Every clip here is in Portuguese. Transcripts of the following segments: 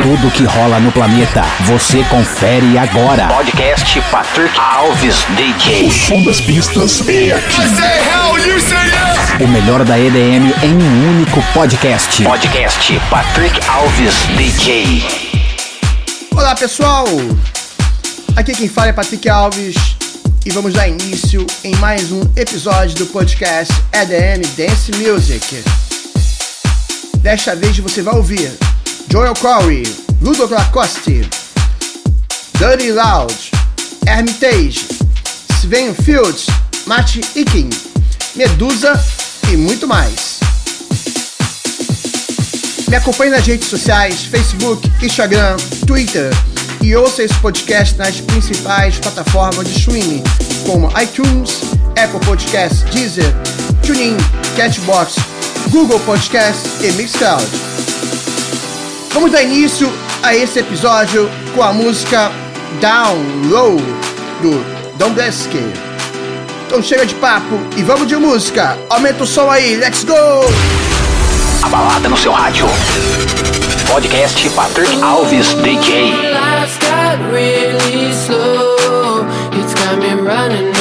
Tudo que rola no planeta, você confere agora. Podcast Patrick Alves DJ. O som das pistas é aqui. O melhor da EDM em um único podcast. Podcast Patrick Alves DJ. Olá pessoal, aqui quem fala é Patrick Alves e vamos dar início em mais um episódio do podcast EDM Dance Music. Desta vez você vai ouvir Joel Corey, Ludo Lacoste, Dirty Loud, Hermitage, Sven Fields, Matt Ikin, Medusa e muito mais. Me acompanhe nas redes sociais, Facebook, Instagram, Twitter e ouça esse podcast nas principais plataformas de streaming, como iTunes, Apple Podcasts, Deezer, TuneIn, Catchbox, Google Podcasts e Mixcloud. Vamos dar início a esse episódio com a música Down Low do Don Blasky. Então chega de papo e vamos de música. Aumenta o som aí, let's go! A balada no seu rádio. Podcast Patrick Alves DJ. Life's got really slow. It's got me running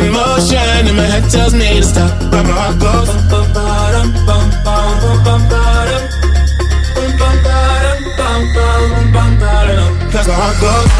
in motion and my head tells me to stop, but my heart goes. Cause my heart goes.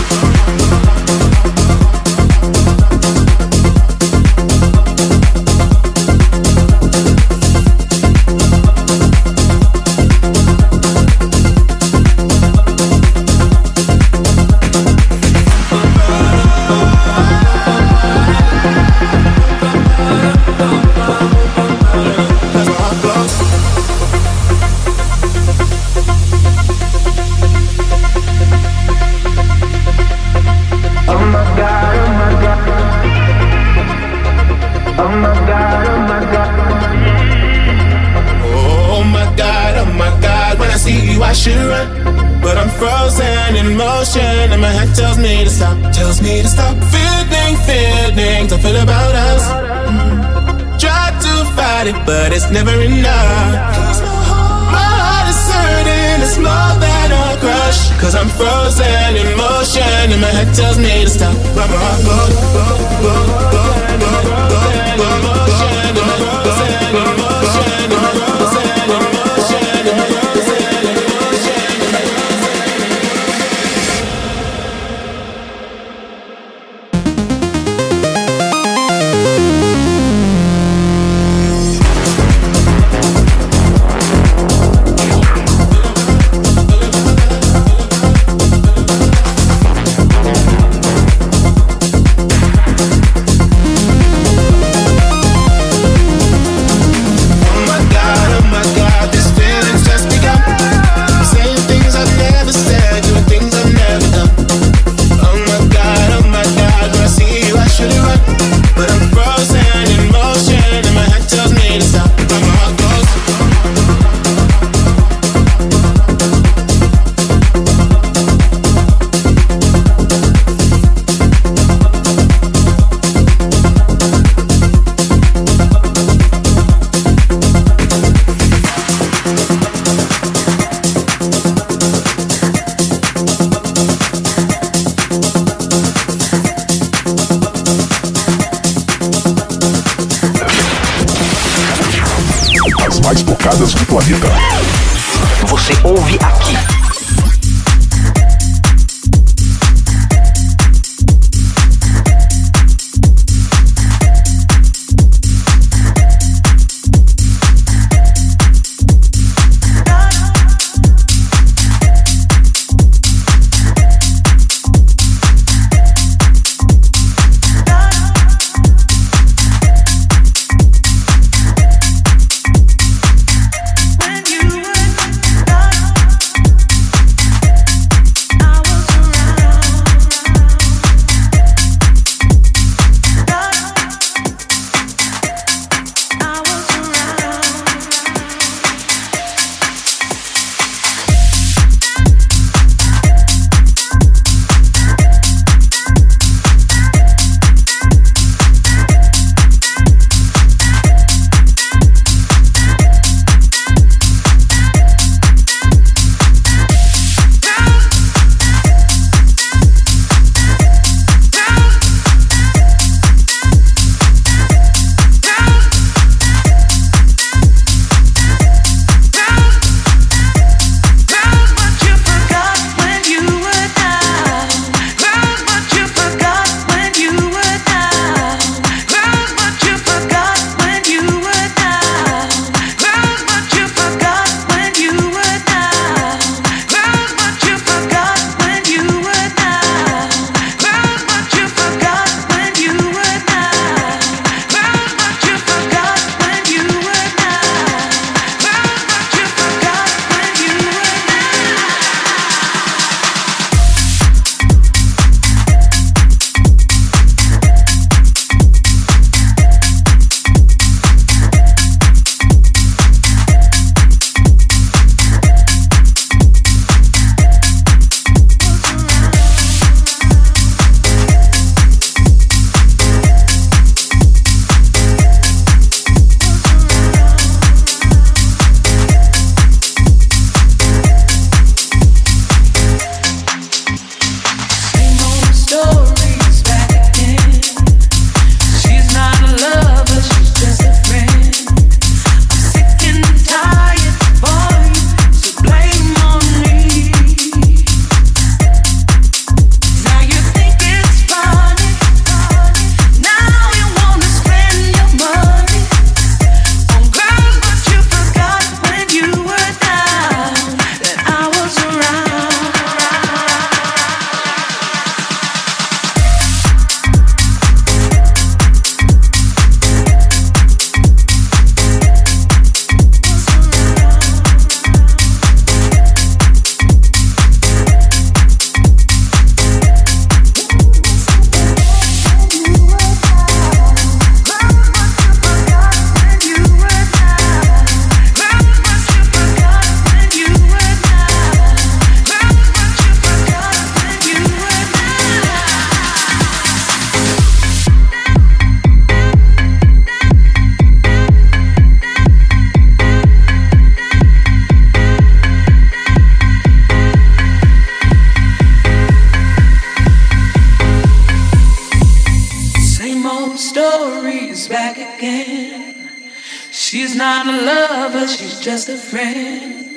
Just a friend.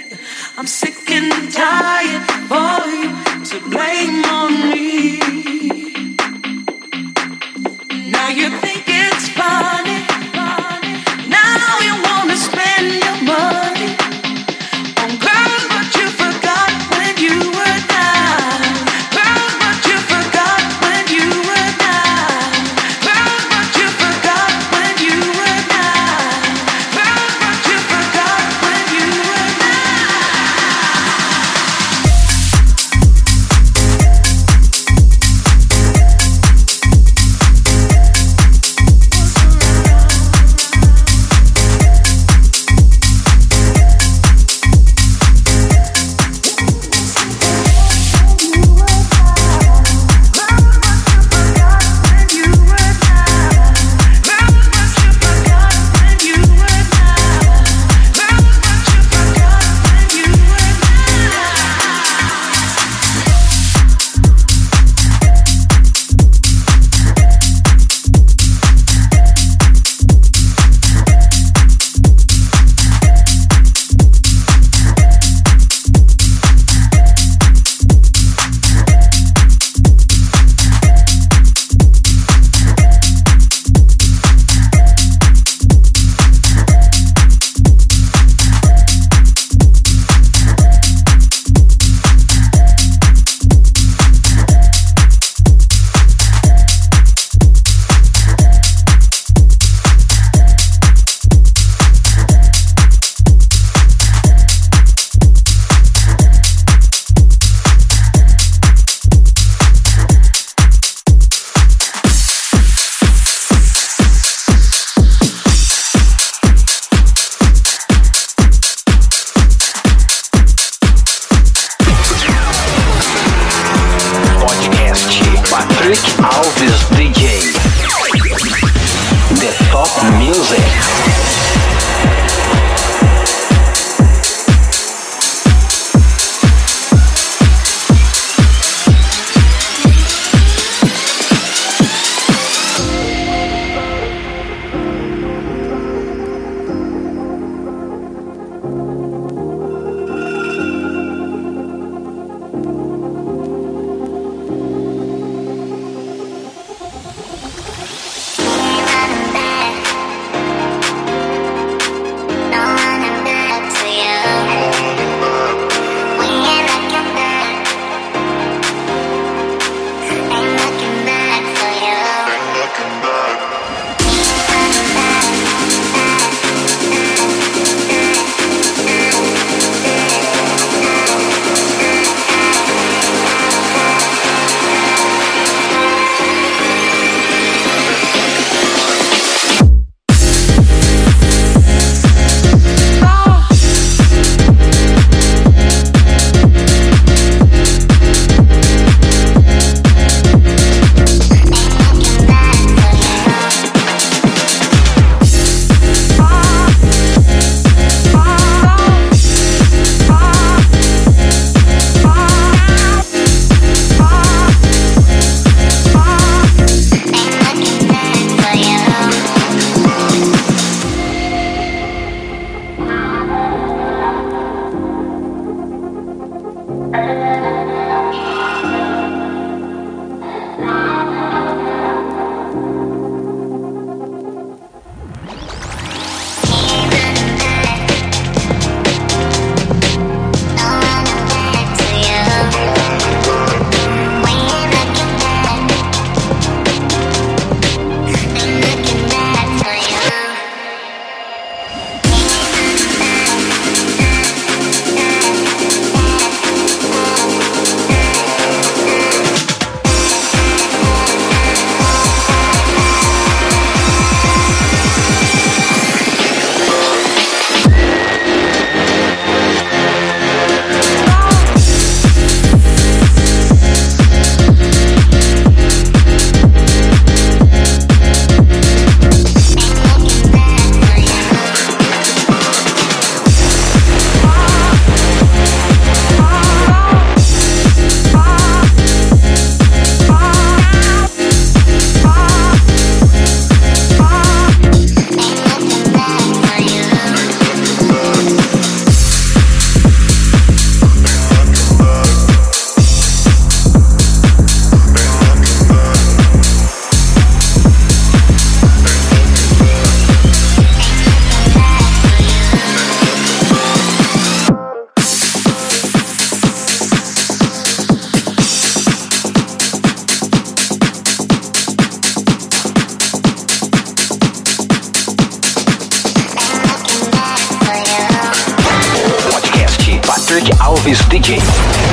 DJ.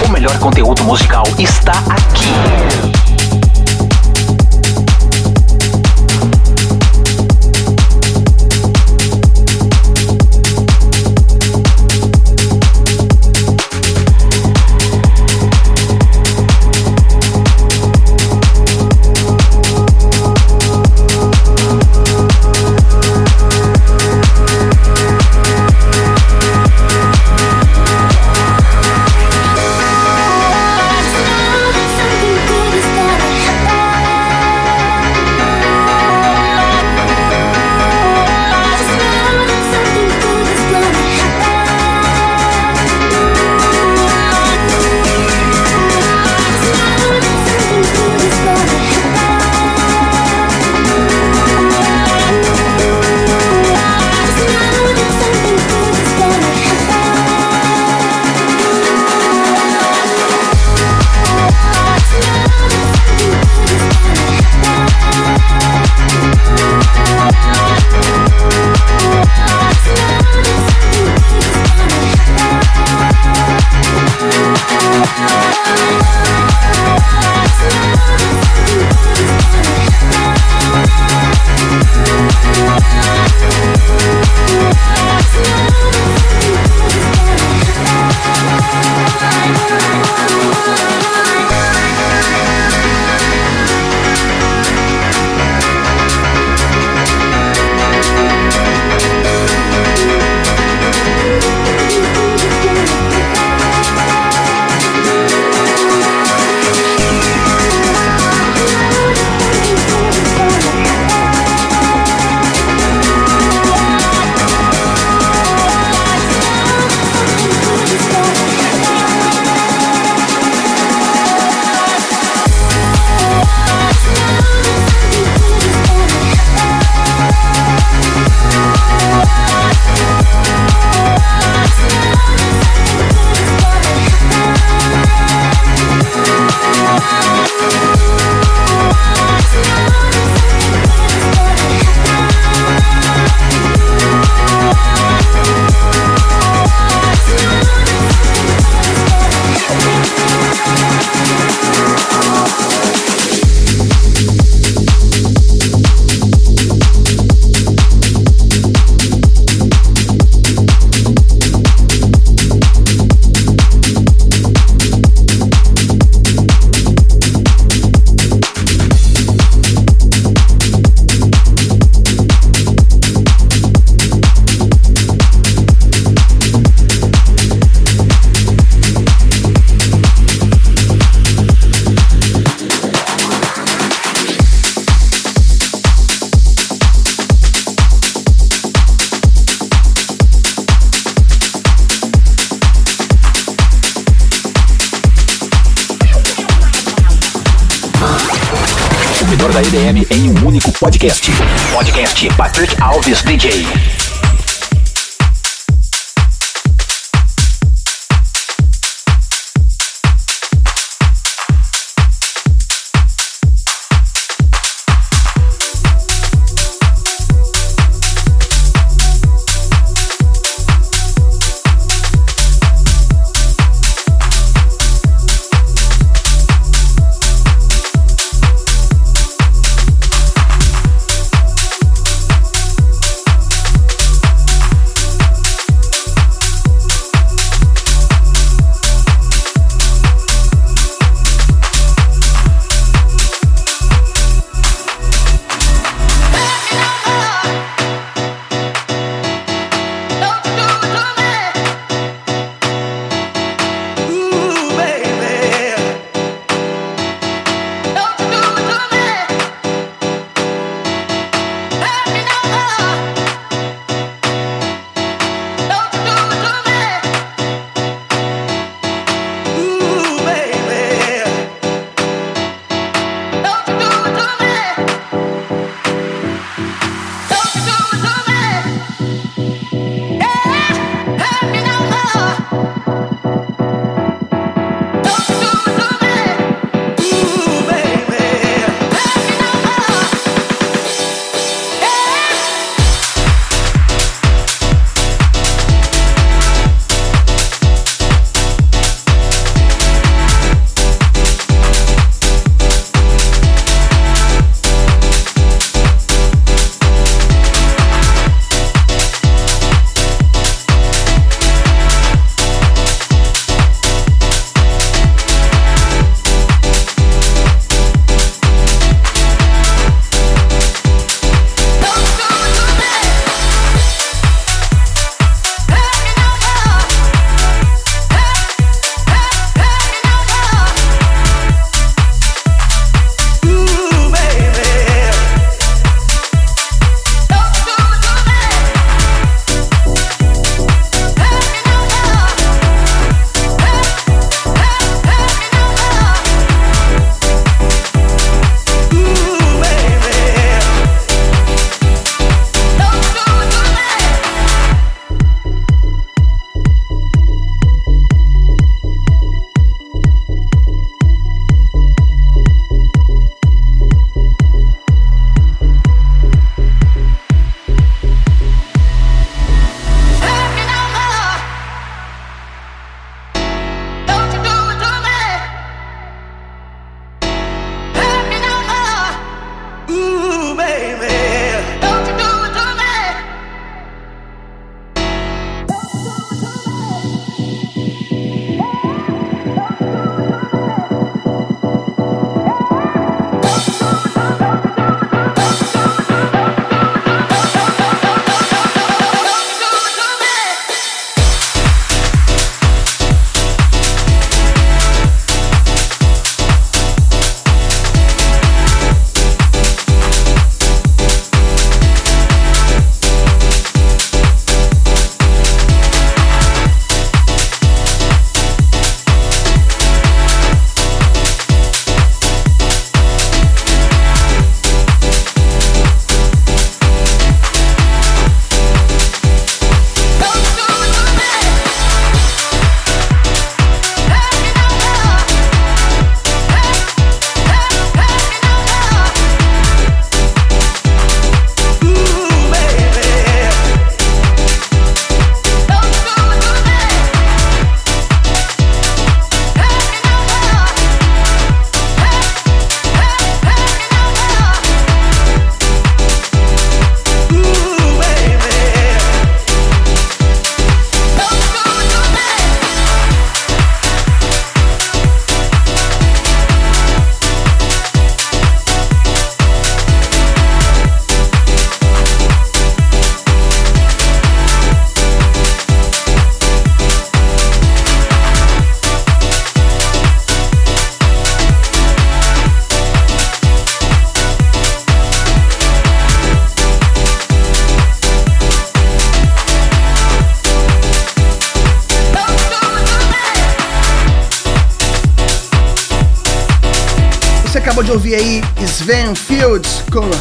O melhor conteúdo musical está aqui.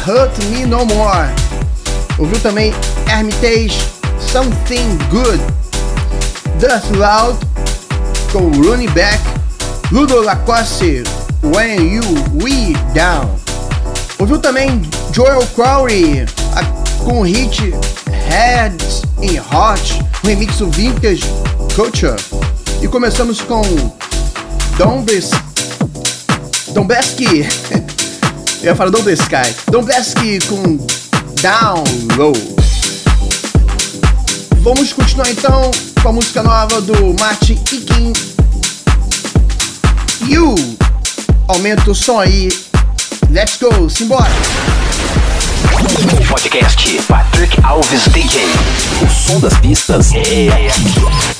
Hurt Me No More. Ouviu também Hermitage Something Good. Dust Loud com Rooney Beck. Ludo Lacoste When You We Down. Ouviu também Joel Crowley a- com o hit Heads in Hot, um remix Vintage Culture. E começamos com Dombes, Dombeski, eu falar Don't Sky, Dombeski com Down Low. Vamos continuar então com a música nova do Martin Ikin. You, aumenta o som aí. Let's go, simbora. Podcast Patrick Alves DJ. O som das pistas É aqui.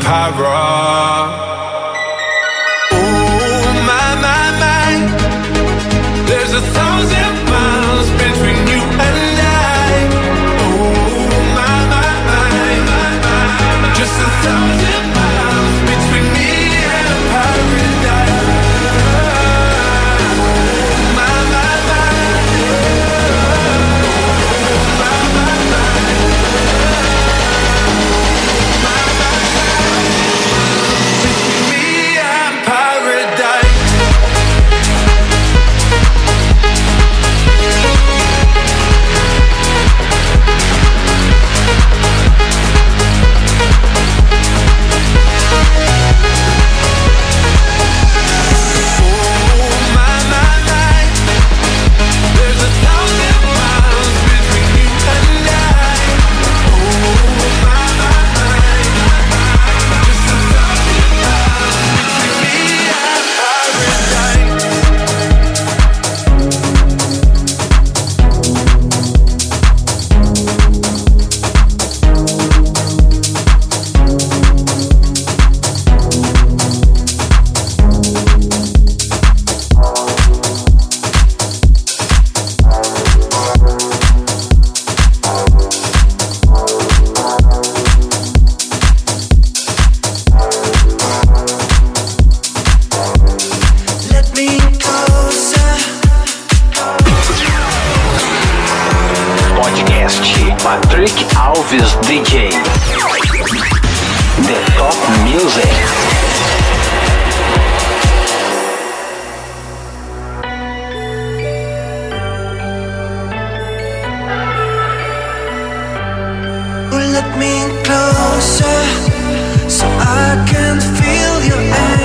para. Oh my my my, there's a thousand miles between you and I. Oh my my my, my, my, just a thousand. me closer so I can feel your energy.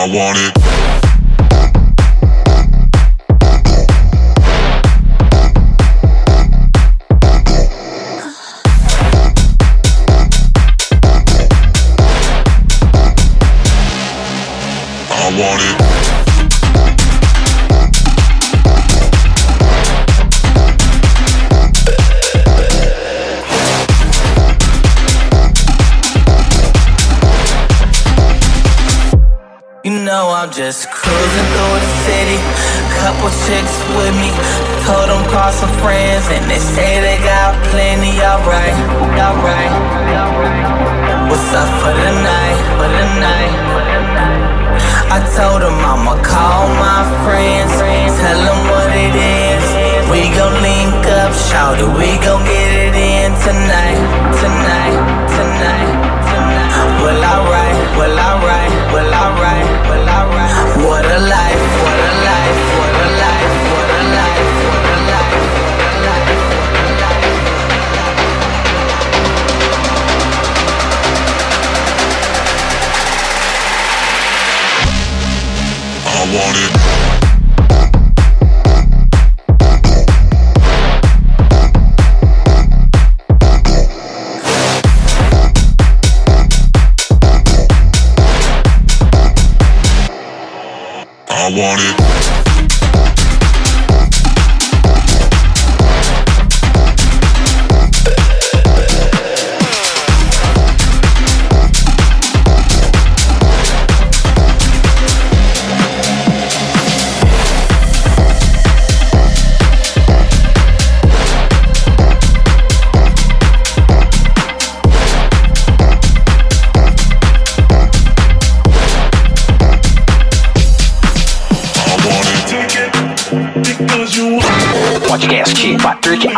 I want it.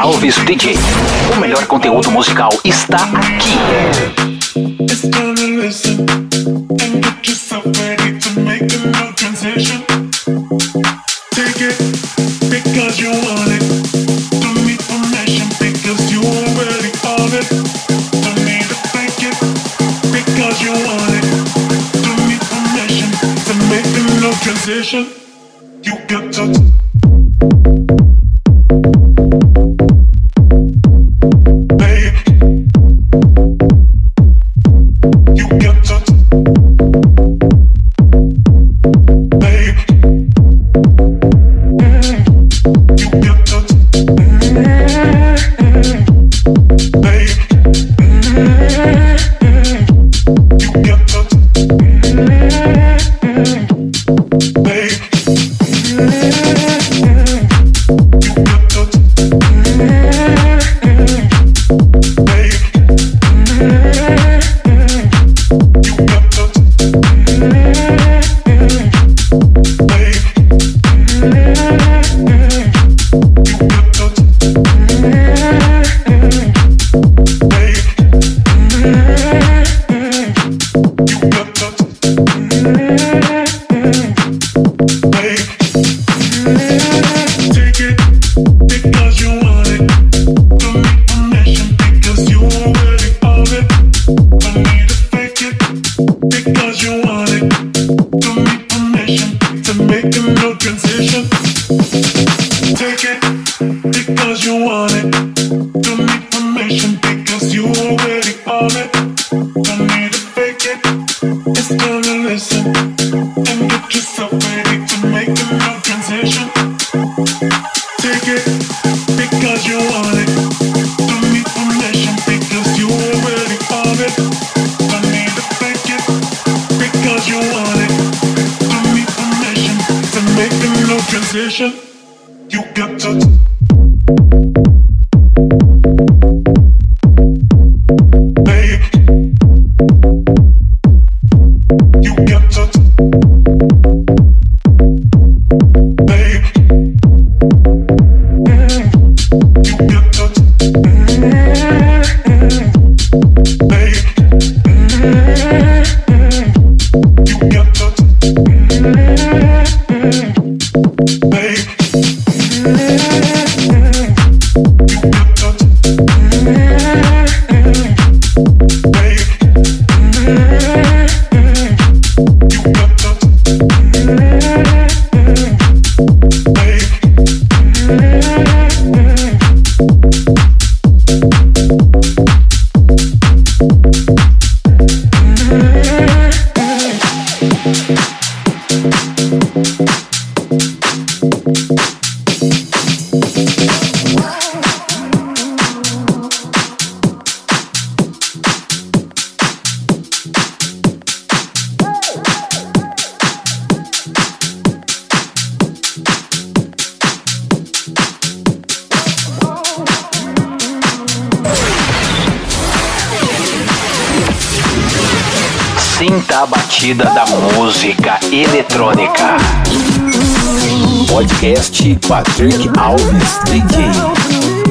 Alves DJ. O melhor conteúdo musical está aqui. Sinta a batida da música eletrônica. Podcast Patrick Alves DJ.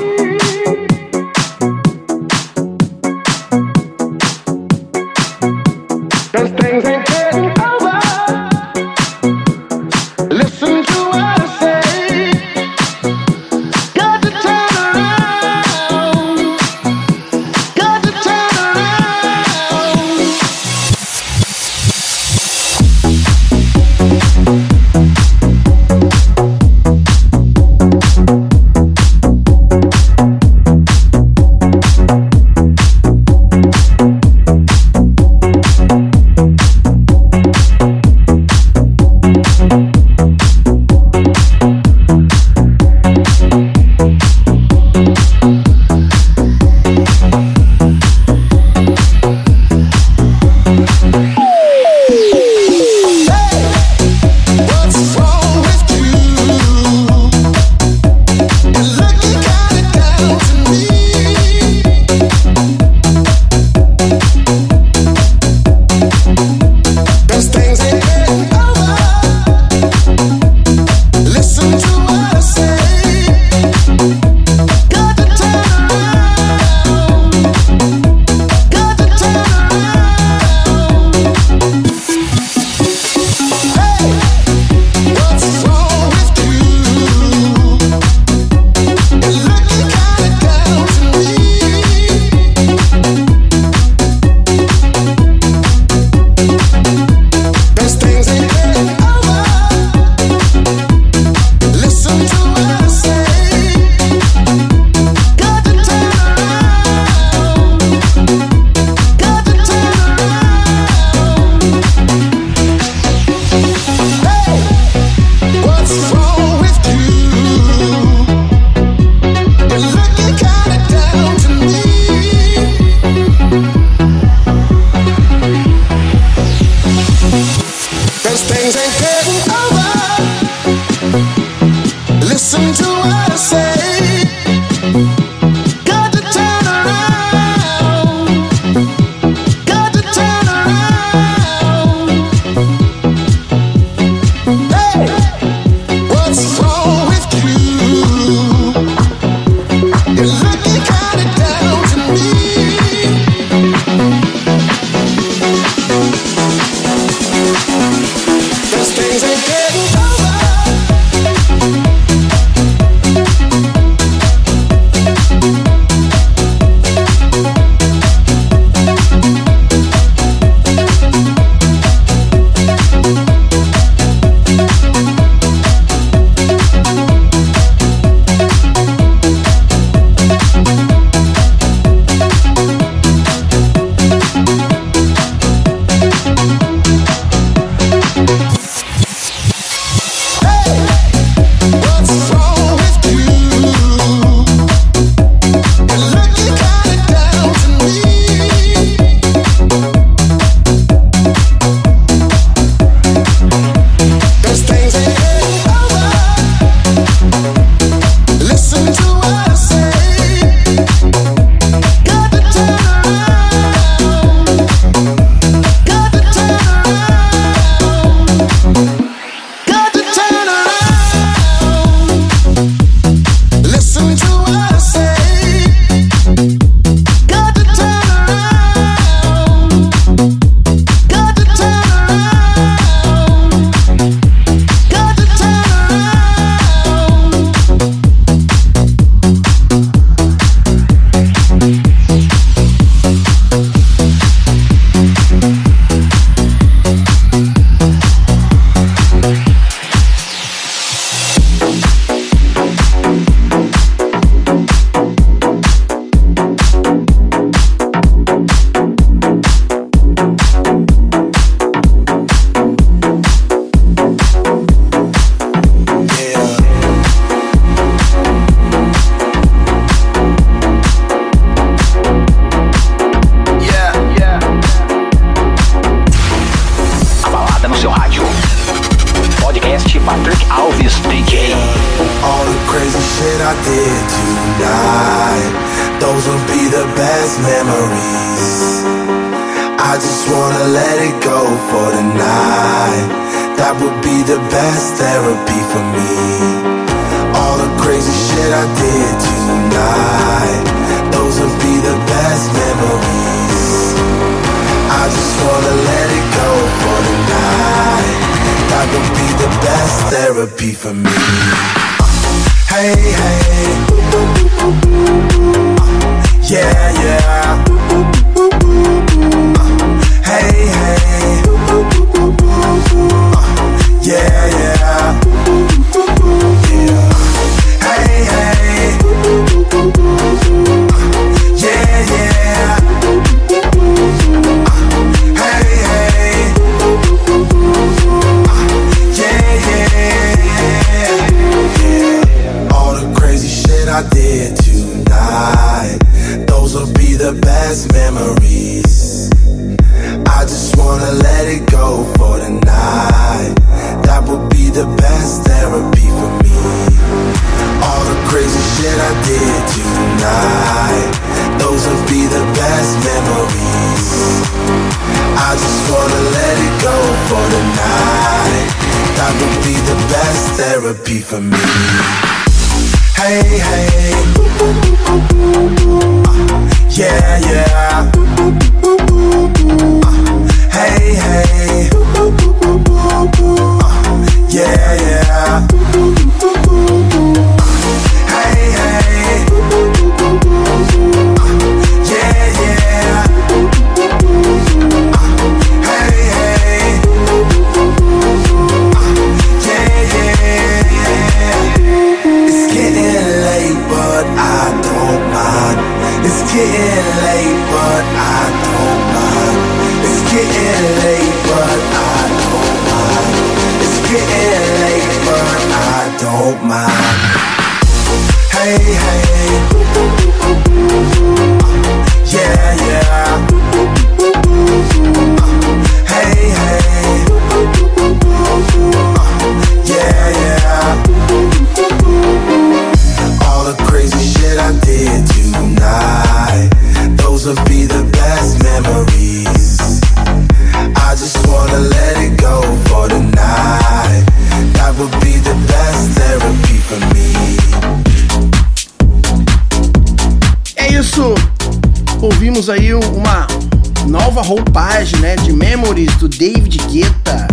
Nova roupagem, né, de Memories do David Guetta,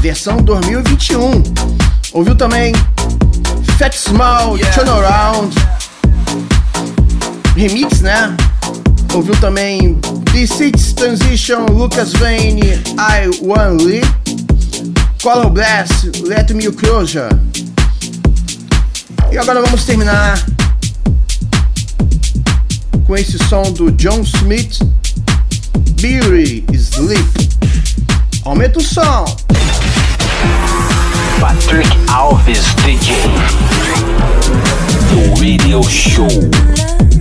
versão 2021. Ouviu também Fat Small yeah. Turnaround remix, né? Ouviu também The Six Transition, Lucas Vane, I One Lee, Color Blast, Let Me Closure. E agora vamos terminar com esse som do John Smith Beauty Sleep. Aumenta o som. Patrick Alves DJ. The Radio Show.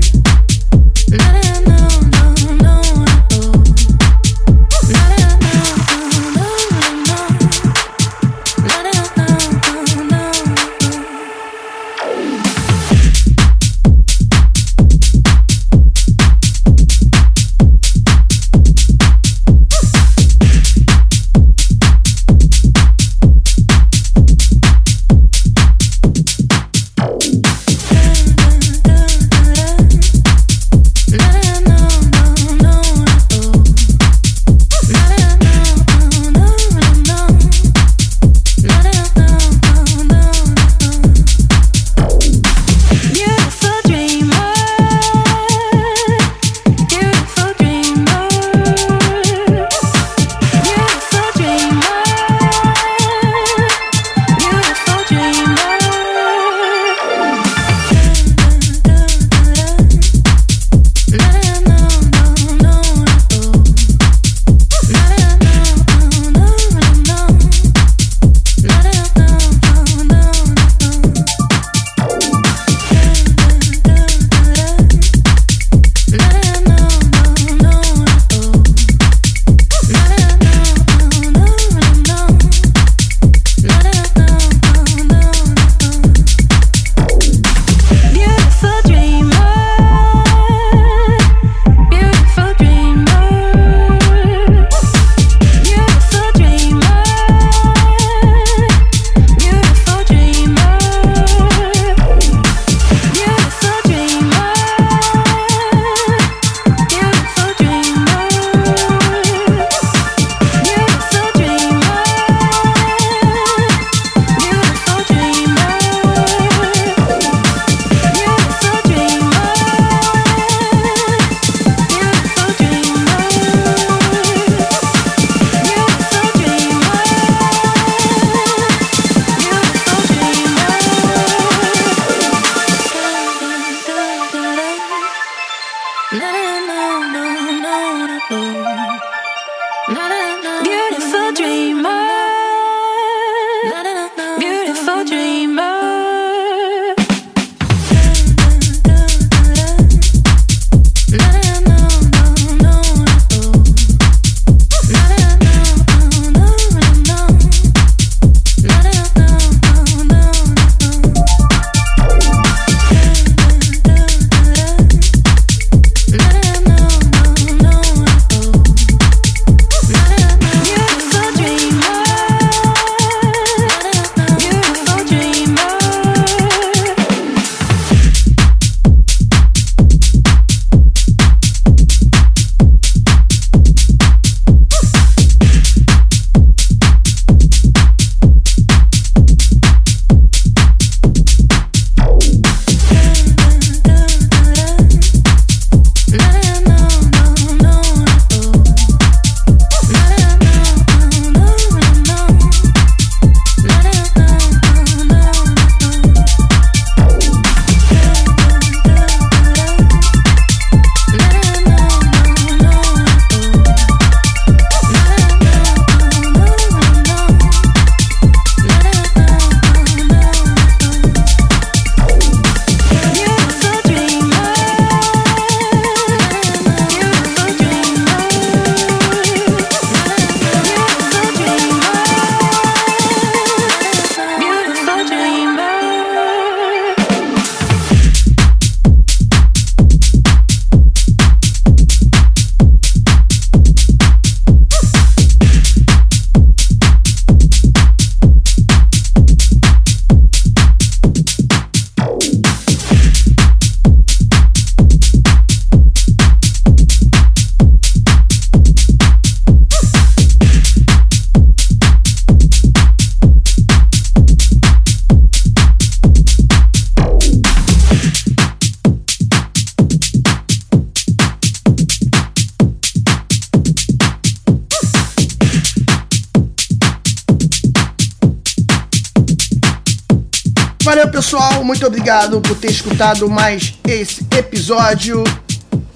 Obrigado por ter escutado mais esse episódio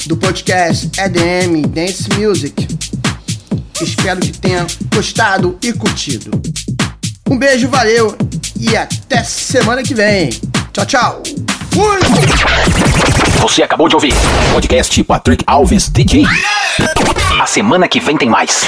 do podcast EDM Dance Music. Espero que tenha gostado e curtido. Um beijo, valeu e até semana que vem. Tchau, tchau. Fui! Você acabou de ouvir podcast Patrick Alves DJ. A semana que vem tem mais.